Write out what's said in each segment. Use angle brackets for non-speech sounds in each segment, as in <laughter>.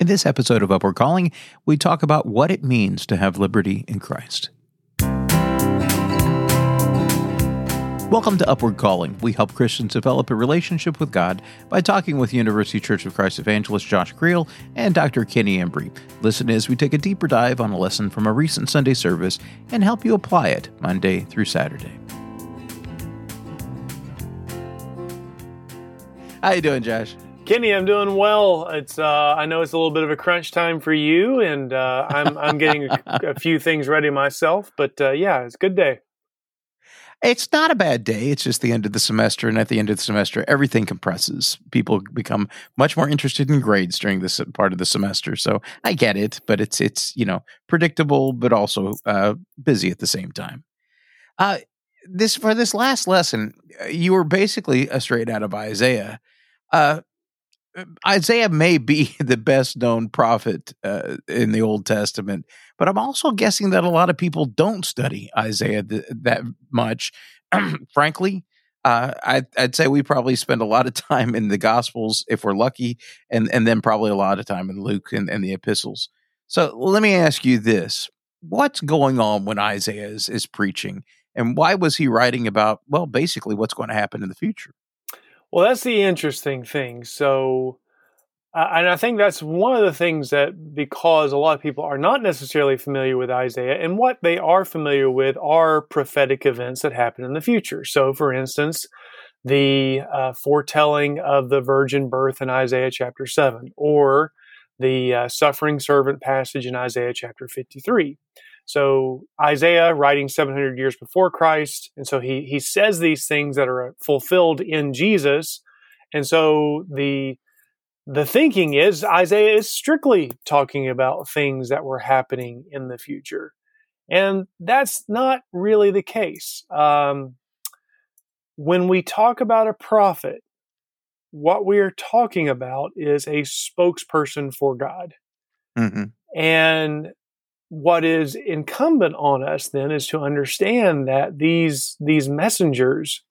In this episode of Upward Calling, we talk about what it means to have liberty in Christ. Welcome to Upward Calling. We help Christians develop a relationship with God by talking with University Church of Christ evangelist Josh Creel and Dr. Kenny Embry. Listen as we take a deeper dive on a lesson from a recent Sunday service and help you apply it Monday through Saturday. How you doing, Josh? Kenny, I'm doing well. It's uh, I know it's a little bit of a crunch time for you, and uh, I'm I'm getting a, a, few things ready myself. But uh, yeah, it's a good day. It's not a bad day. It's just the end of the semester, and at the end of the semester, everything compresses. People become much more interested in grades during this part of the semester. So I get it, but it's it's you know predictable, but also uh, busy at the same time. Uh, this for this last lesson, uh, you were basically a straight out of Isaiah. Uh, Isaiah may be <laughs> the best known prophet uh, in the Old Testament, but I'm also guessing that a lot of people don't study Isaiah th- that much. <clears throat> Frankly, uh, I'd, I'd, say we probably spend a lot of time in the Gospels if we're lucky, and, and then probably a lot of time in Luke and, and the epistles. So let me ask you this what's going on when Isaiah is, is preaching? And why was he writing about, well, basically what's going to happen in the future? Well, that's the interesting thing. So, uh, and I think that's one of the things that because a lot of people are not necessarily familiar with Isaiah, and what they are familiar with are prophetic events that happen in the future. So, for instance, the uh, foretelling of the virgin birth in Isaiah chapter 7, or the uh, suffering servant passage in Isaiah chapter 53. So Isaiah writing 700 years before Christ, and so he he says these things that are fulfilled in Jesus, and so the the thinking is Isaiah is strictly talking about things that were happening in the future, and that's not really the case. Um, when we talk about a prophet, what we are talking about is a spokesperson for God. Mm-hmm. And what is incumbent on us then is to understand that these these messengers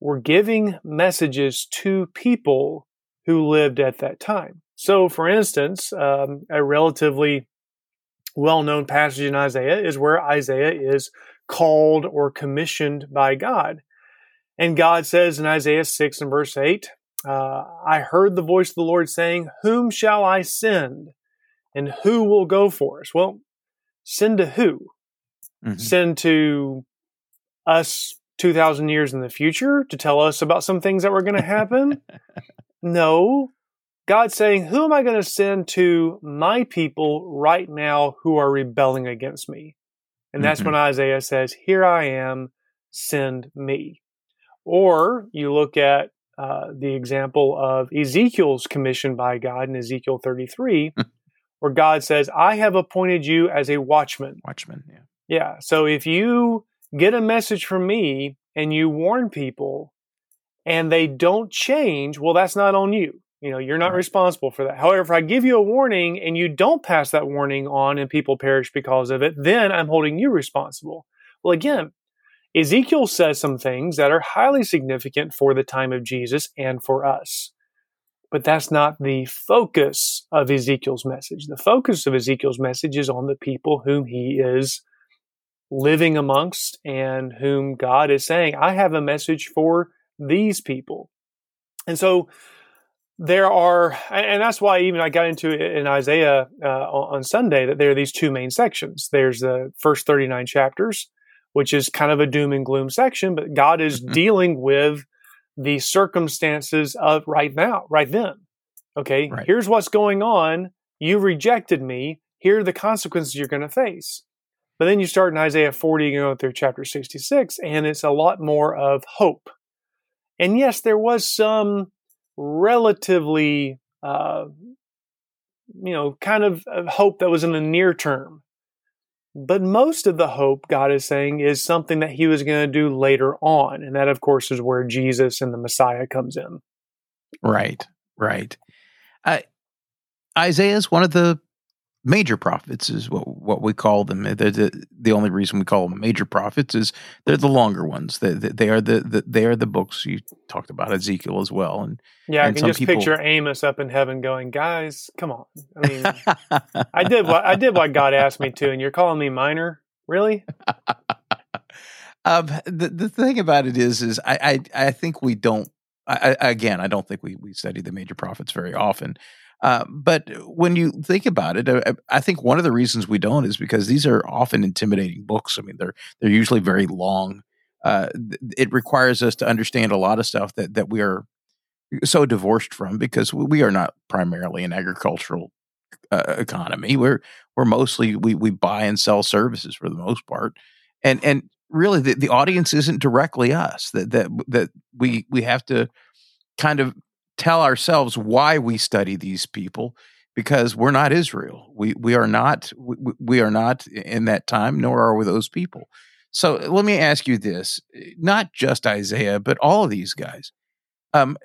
were giving messages to people who lived at that time. So, for instance, um, a relatively well-known passage in Isaiah is where Isaiah is called or commissioned by God, and God says in Isaiah six and verse eight, uh, "I heard the voice of the Lord saying, Whom shall I send?" and who will go for us? Well, send to who? Mm-hmm. Send to us 2,000 years in the future to tell us about some things that were going to happen? <laughs> no. God's saying, Who am I going to send to my people right now who are rebelling against me? And that's mm-hmm. when Isaiah says, Here I am, send me. Or you look at uh, the example of Ezekiel's commission by God in Ezekiel 33, <laughs> where God says, I have appointed you as a watchman. Watchman, yeah. Yeah. So if you get a message from me and you warn people and they don't change, well, that's not on you. You know, you're not right. responsible for that. However, if I give you a warning and you don't pass that warning on and people perish because of it, then I'm holding you responsible. Well, again, Ezekiel says some things that are highly significant for the time of Jesus and for us. But that's not the focus of Ezekiel's message. The focus of Ezekiel's message is on the people whom he is living amongst and whom God is saying, I have a message for these people. And so there are, and that's why even I got into it in Isaiah uh, on Sunday that there are these two main sections. There's the first 39 chapters, which is kind of a doom and gloom section, but God is mm-hmm. dealing with the circumstances of right now, right then. Okay, right. here's what's going on. You rejected me. Here are the consequences you're going to face. But then you start in Isaiah 40 and go through chapter 66, and it's a lot more of hope. And yes, there was some relatively, uh, you know, kind of, of hope that was in the near term. But most of the hope, God is saying, is something that He was going to do later on. And that, of course, is where Jesus and the Messiah comes in. Right, right. Uh, Isaiah is one of the major prophets is what what we call them. They're the, the only reason we call them major prophets is they're the longer ones. They, they are the, the, they are the books you talked about Ezekiel as well. And yeah, and I can just people, picture Amos up in heaven going, "Guys, come on! I mean, I <laughs> did what I did what God asked me to, and you're calling me minor, really?" <laughs> um, the the thing about it is, is I I, I think we don't. I, again, I don't think we we study the major prophets very often. Uh, but when you think about it, I, I, think one of the reasons we don't is because these are often intimidating books. I mean, they're they're usually very long. Uh, it requires us to understand a lot of stuff that that we are so divorced from because we are not primarily an agricultural uh, economy. We're we're mostly we we buy and sell services for the most part, and and really the, the audience isn't directly us. That that that we we have to kind of tell ourselves why we study these people because we're not Israel. We we are not we, we are not in that time, nor are we those people. So let me ask you this: not just Isaiah, but all of these guys. Um,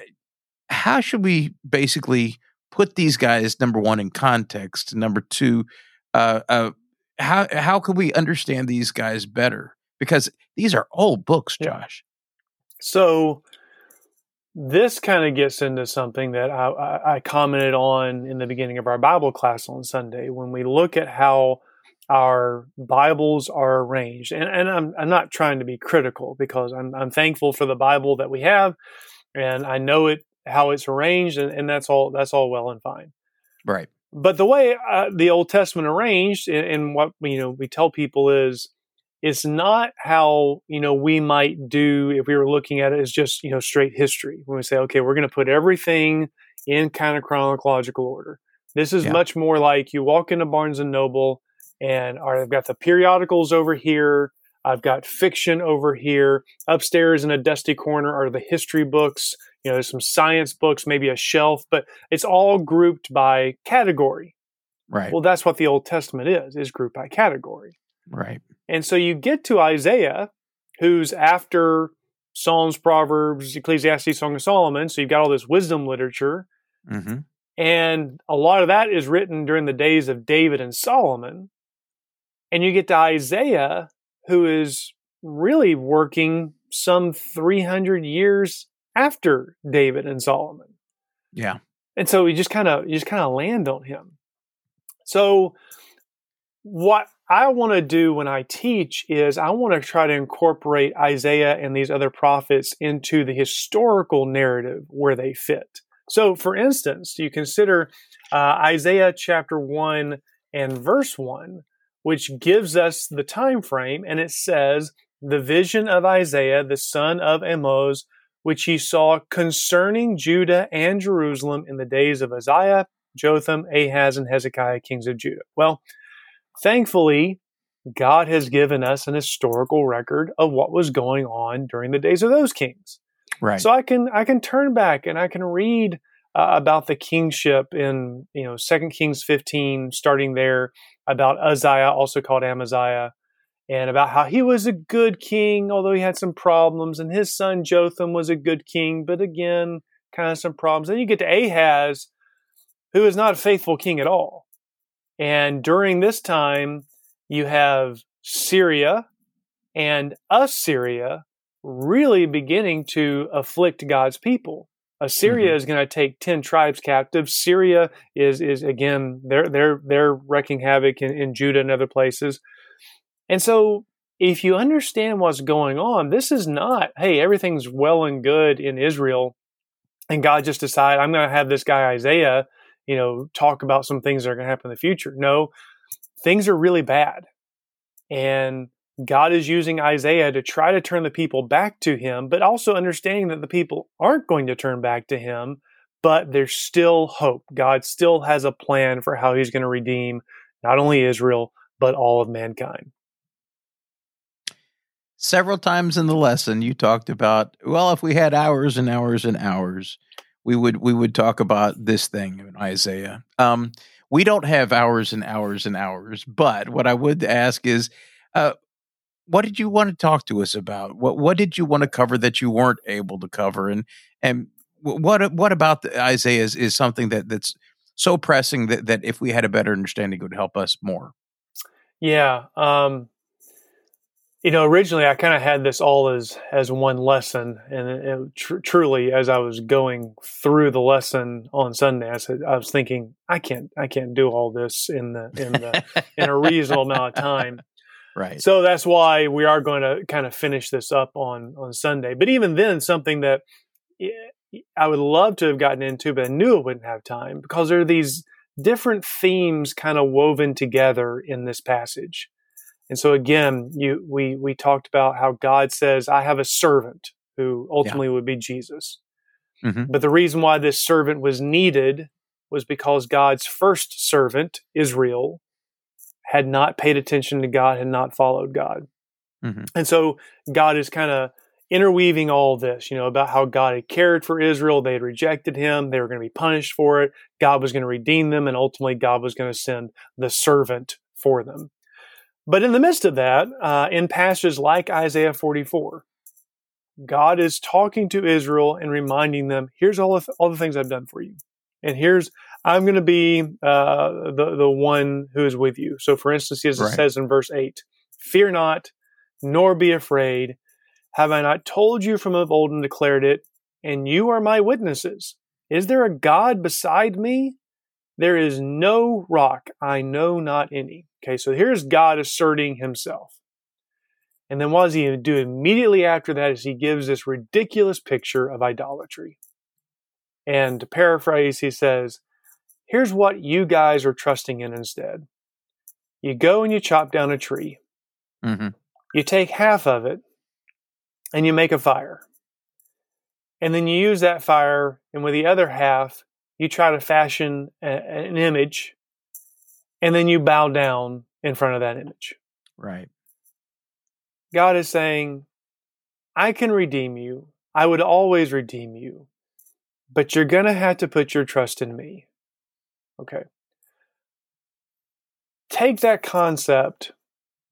how should we basically put these guys number one in context? Number two, uh, uh, how how can we understand these guys better? Because these are old books, Josh. So this kind of gets into something that I, I, commented on in the beginning of our Bible class on Sunday when we look at how our Bibles are arranged. And, and I'm, I'm not trying to be critical because I'm, I'm thankful for the Bible that we have and I know it how it's arranged and, and that's all that's all well and fine. Right. But the way uh, the Old Testament arranged and, and what you know we tell people is it's not how you know we might do if we were looking at it as just you know straight history. When we say okay we're going to put everything in kind of chronological order. This is yeah. much more like you walk into barnes and noble and all right i've got the periodicals over here. I've got fiction over here. Upstairs in a dusty corner are the history books. You know there's some science books maybe a shelf but it's all grouped by category. Right. Well that's what the old testament is is grouped by category right and so you get to Isaiah, who's after Psalms, Proverbs, Ecclesiastes, Song of Solomon. So you've got all this wisdom literature. Mm-hmm. And a lot of that is written during the days of David and Solomon. And you get to Isaiah, who is really working some 300 years after David and Solomon. Yeah. And so you just kind of you just kind of land on him. So what I want to do when I teach is I want to try to incorporate Isaiah and these other prophets into the historical narrative where they fit. So, for instance, you consider uh, Isaiah chapter 1 and verse 1, which gives us the time frame, and it says, The vision of Isaiah, the son of Amoz, which he saw concerning Judah and Jerusalem in the days of Uzziah, Jotham, Ahaz, and Hezekiah, kings of Judah. Well, Thankfully, God has given us an historical record of what was going on during the days of those kings. Right. So I can I can turn back and I can read uh, about the kingship in you know Second Kings 15, starting there about Uzziah, also called Amaziah, and about how he was a good king, although he had some problems, and his son Jotham was a good king, but again, kind of some problems. Then you get to Ahaz, who is not a faithful king at all. And during this time, you have Syria and Assyria really beginning to afflict God's people. Assyria mm-hmm. is going to take 10 tribes captive. Syria is, is again, they're, they're, they're wrecking havoc in, in Judah and other places. And so if you understand what's going on, this is not, hey, everything's well and good in Israel. And God just decided, I'm going to have this guy Isaiah you know, talk about some things that are going to happen in the future. No, things are really bad. And God is using Isaiah to try to turn the people back to him, but also understanding that the people aren't going to turn back to him, but there's still hope. God still has a plan for how he's going to redeem not only Israel, but all of mankind. Several times in the lesson, you talked about, well, if we had hours and hours and hours, we would we would talk about this thing in Isaiah. Um, we don't have hours and hours and hours, but what I would ask is, uh, what did you want to talk to us about? What what did you want to cover that you weren't able to cover, and and what what about Isaiah is, is something that that's so pressing that that if we had a better understanding, it would help us more. Yeah. Um, you know, originally I kind of had this all as as one lesson, and it, it, tr- truly, as I was going through the lesson on Sunday, I said I was thinking, I can't, I can't do all this in the in the in a reasonable amount of time. <laughs> Right. So that's why we are going to kind of finish this up on on Sunday. But even then, something that I would love to have gotten into, but I knew I wouldn't have time because there are these different themes kind of woven together in this passage. And so again, you we we talked about how God says, "I have a servant who ultimately yeah. would be Jesus." Mm-hmm. But the reason why this servant was needed was because God's first servant, Israel, had not paid attention to God, had not followed God. Mm-hmm. And so God is kind of interweaving all this, you know, about how God had cared for Israel. They had rejected him. They were going to be punished for it. God was going to redeem them. And ultimately, God was going to send the servant for them. But in the midst of that, uh, in passages like Isaiah 44, God is talking to Israel and reminding them, here's all, the, all the things I've done for you. And here's, I'm going to be uh, the, the one who is with you. So, for instance, as right. it says in verse 8, fear not, nor be afraid. Have I not told you from of old and declared it? And you are my witnesses. Is there a God beside me? There is no rock, I know not any. Okay, so here's God asserting himself. And then what does he do immediately after that is he gives this ridiculous picture of idolatry. And to paraphrase, he says, Here's what you guys are trusting in instead. You go and you chop down a tree. Mm-hmm. You take half of it and you make a fire. And then you use that fire, and with the other half, you try to fashion a, an image, and then you bow down in front of that image. Right. God is saying, I can redeem you. I would always redeem you, but you're going to have to put your trust in me. Okay. Take that concept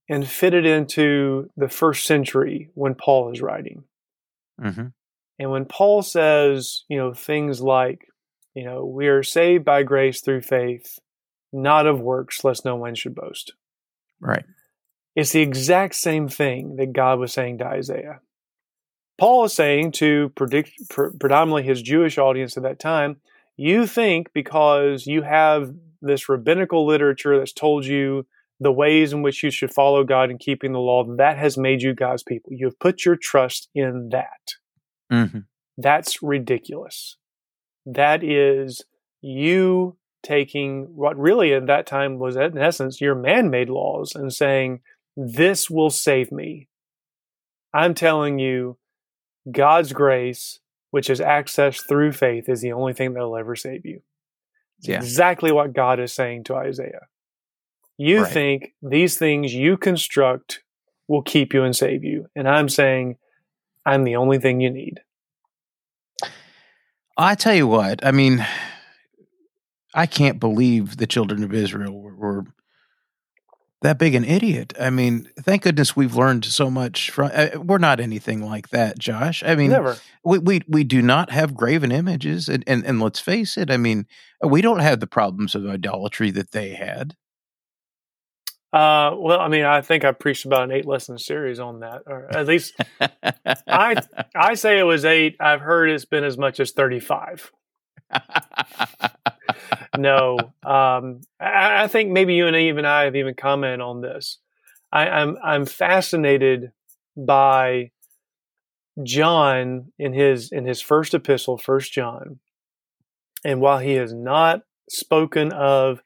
and fit it into the first century when Paul is writing. Mm-hmm. And when Paul says, you know, things like, you know, we are saved by grace through faith, not of works, lest no one should boast. Right. It's the exact same thing that God was saying to Isaiah. Paul is saying to predict, predominantly his Jewish audience at that time, you think because you have this rabbinical literature that's told you the ways in which you should follow God and keeping the law, that has made you God's people. You have put your trust in that. Mm-hmm. That's ridiculous. That is you taking what really at that time was, in essence, your man made laws and saying, This will save me. I'm telling you, God's grace, which is accessed through faith, is the only thing that will ever save you. yeah. exactly what God is saying to Isaiah. You right. think these things you construct will keep you and save you. And I'm saying, I'm the only thing you need. I tell you what, I mean, I can't believe the children of Israel were, were that big an idiot. I mean, thank goodness we've learned so much from. Uh, we're not anything like that, Josh. I mean, never. We we we do not have graven images, and and, and let's face it. I mean, we don't have the problems of idolatry that they had. Uh, well, I mean, I think I preached about an eight lesson series on that, or at least <laughs> I I say it was eight. I've heard it's been as much as thirty five. no, um, I, I, think maybe you and even I have even commented on this. I, I'm I'm fascinated by John in his in his first epistle, First John, and while he has not spoken of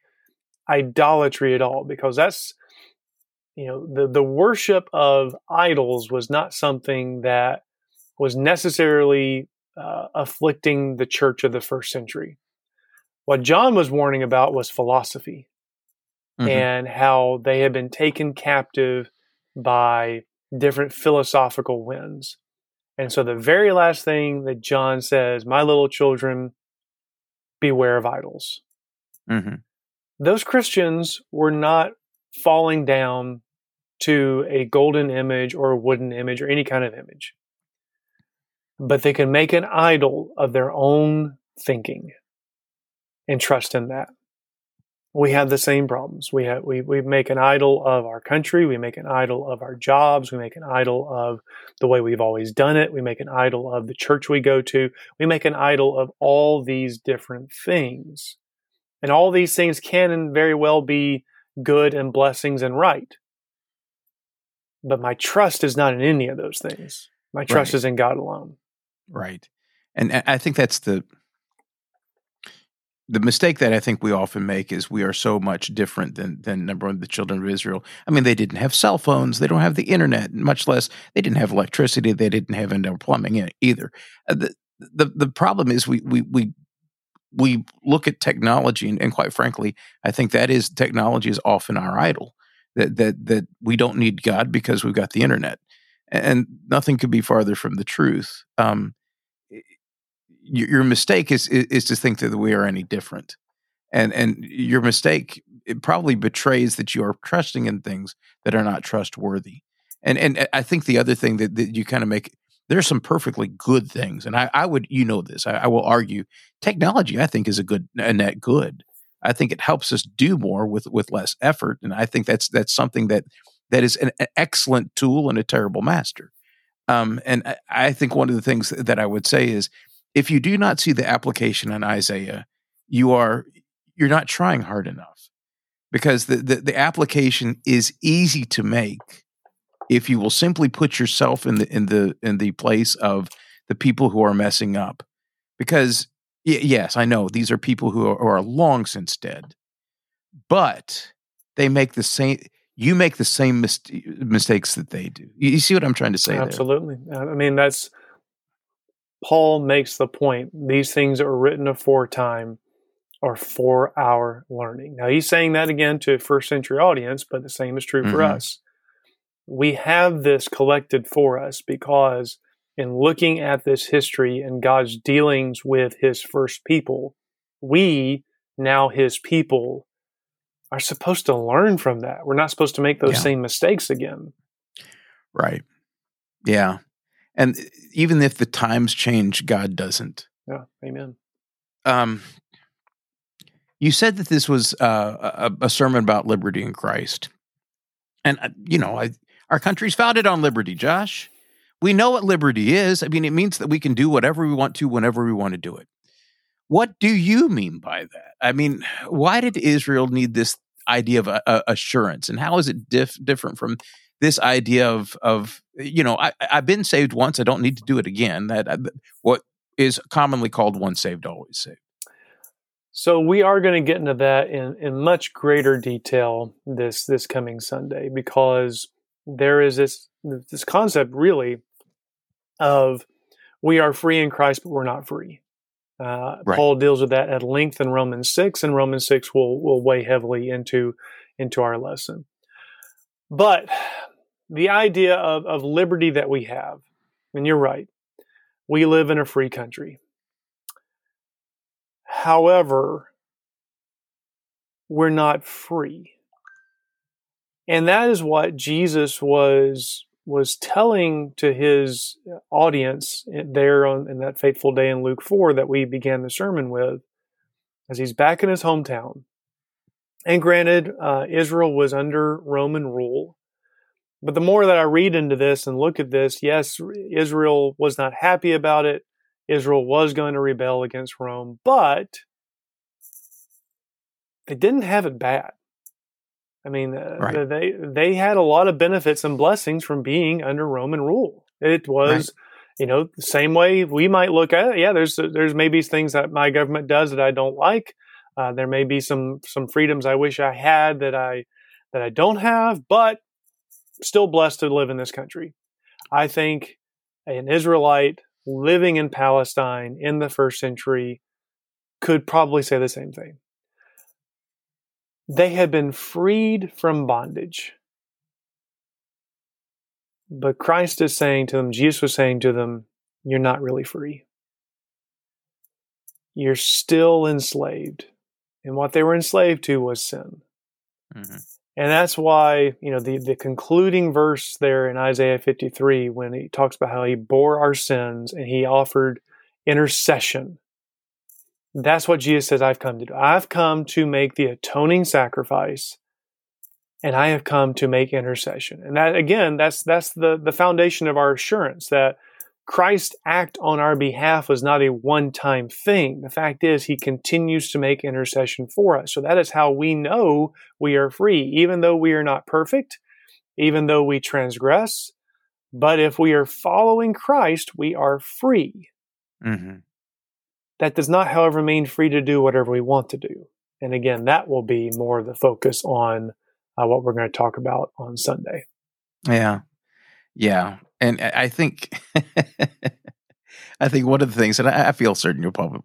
idolatry at all because that's you know the the worship of idols was not something that was necessarily uh, afflicting the church of the first century. What John was warning about was philosophy mm-hmm. and how they had been taken captive by different philosophical winds. And so the very last thing that John says, my little children, beware of idols. Mm-hmm those Christians were not falling down to a golden image or a wooden image or any kind of image. But they can make an idol of their own thinking. and trust in that. We have the same problems. We have we we make an idol of our country. We make an idol of our jobs. We make an idol of the way we've always done it. We make an idol of the church we go to. We make an idol of all these different things, and all these things can and very well be good and blessings and right. But my trust is not in any of those things. My trust right. is in God alone. Right. And I think that's the the mistake that I think we often make is we are so much different than than number one the children of Israel. I mean, they didn't have cell phones, they don't have the internet, much less they didn't have electricity, they didn't have indoor plumbing either. Uh, the, the the problem is we we we we look at technology and, and, quite frankly, I think that is technology is often our idol. That that that we don't need God because we've got the internet, and nothing could be farther from the truth. Um, your mistake is, is to think that we are any different, and and your mistake it probably betrays that you are trusting in things that are not trustworthy. And and I think the other thing that, that you kind of make there's some perfectly good things, and I, I would you know this I, I, will argue technology I think is a good a net good. I think it helps us do more with with less effort, and I think that's that's something that that is an, excellent tool and a terrible master. Um, and I, I think one of the things that I would say is if you do not see the application in Isaiah, you are you're not trying hard enough because the, the, the application is easy to make if you will simply put yourself in the in the in the place of the people who are messing up because y- yes i know these are people who are, who are long since dead but they make the same you make the same mis- mistakes that they do you, you, see what i'm trying to say absolutely there? i mean that's Paul makes the point these things that were written aforetime are for our learning. Now, he's saying that again to a first century audience, but the same is true mm-hmm. for us. We have this collected for us because in looking at this history and God's dealings with his first people, we, now his people, are supposed to learn from that. We're not supposed to make those yeah. same mistakes again. Right. Yeah. And even if the times change, God doesn't. Yeah, amen. Um, you said that this was uh, a, a, sermon about liberty in Christ, and uh, you know, I, our country's founded on liberty. Josh, we know what liberty is. I mean, it means that we can do whatever we want to whenever we want to do it. What do you mean by that? I mean, why did Israel need this idea of uh, assurance, and how is it diff- different from this idea of of you know I, I've been saved once. I don't need to do it again. That uh, what is commonly called once saved, always saved. So we are going to get into that in, in much greater detail this this coming Sunday because there is this this concept really of we are free in Christ, but we're not free. Uh, right. Paul deals with that at length in Romans six, and Romans six will will weigh heavily into into our lesson. But the idea of, of liberty that we have, and you're right, we live in a free country. However, we're not free. And that is what Jesus was was telling to his audience there on in that fateful day in Luke 4 that we began the sermon with as he's back in his hometown. And granted, uh, Israel was under Roman rule. But the more that I read into this and look at this, yes, Israel was not happy about it. Israel was going to rebel against Rome, but they didn't have it bad. I mean, uh, right. they they had a lot of benefits and blessings from being under Roman rule. It was, right. you know, the same way we might look at it. Yeah, there's there's maybe things that my government does that I don't like. Uh, there may be some some freedoms I wish I had that I that I don't have, but still blessed to live in this country. I think an Israelite living in Palestine in the first century could probably say the same thing. They had been freed from bondage. But Christ is saying to them, Jesus was saying to them, you're not really free. You're still enslaved. And what they were enslaved to was sin. Mm-hmm. And that's why, you know, the, the concluding verse there in Isaiah 53, when he talks about how he bore our sins and he offered intercession. That's what Jesus says I've come to do. I've come to make the atoning sacrifice and I have come to make intercession. And that again, that's that's the the foundation of our assurance that Christ's act on our behalf was not a one-time thing. The fact is he continues to make intercession for us. So that is how we know we are free, even though we are not perfect, even though we transgress. But if we are following Christ, we are free. Mm-hmm. That does not, however, mean free to do whatever we want to do. And again, that will be more the focus on uh, what we're going to talk about on Sunday. Yeah. Yeah. And I think, <laughs> I think one of the things, and I feel certain you'll probably,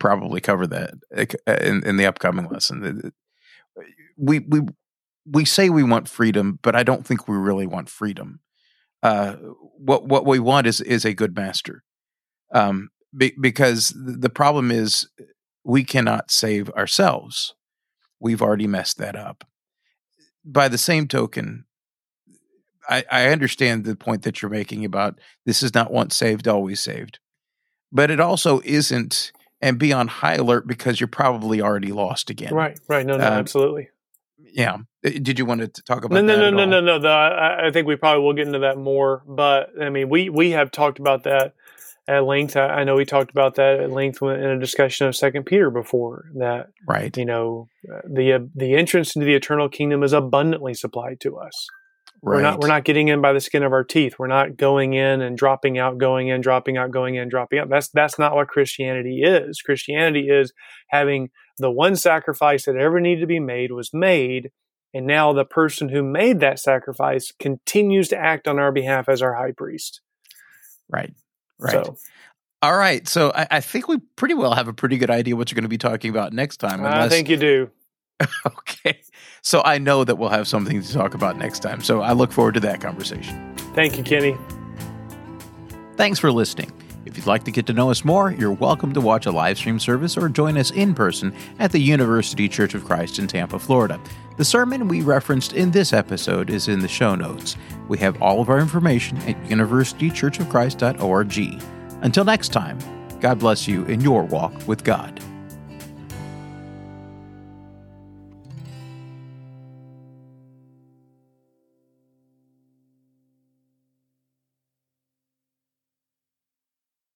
probably cover that uh, in, in the upcoming lesson. We, we, we say we want freedom, but I don't think we really want freedom. Uh, what what we want is is a good master, um, be, because the problem is we cannot save ourselves. We've already messed that up by the same token, I, I understand the point that you're making about this is not once saved, always saved. But it also isn't, and be on high alert because you're probably already lost again. Right, right. No, no, uh, absolutely. Yeah. Uh, did you want to talk about no, no, no, no, no, no, no, I, I think we probably will get into that more. But I mean, we we have talked about that at length. I, I, know we talked about that at length in a discussion of Second Peter before. That right, you know, uh, the uh, the entrance into the eternal kingdom is abundantly supplied to us. Right. We're not we're not getting in by the skin of our teeth. We're not going in and dropping out, going in, dropping out, going in, dropping out. That's that's not what Christianity is. Christianity is having the one sacrifice that ever needed to be made was made, and now the person who made that sacrifice continues to act on our behalf as our high priest. Right. Right. So, all right. So I, I, think we pretty well have a pretty good idea what you're going to be talking about next time. Unless... I think you do. <laughs> okay. So I know that we'll have something to talk about next time. So I look forward to that conversation. Thank you, Kenny. Thanks for listening. If you'd like to get to know us more, you're welcome to watch a live stream service or join us in person at the University Church of Christ in Tampa, Florida. The sermon we referenced in this episode is in the show notes. We have all of our information at universitychurchofchrist.org. Until next time, God bless you in your walk with God.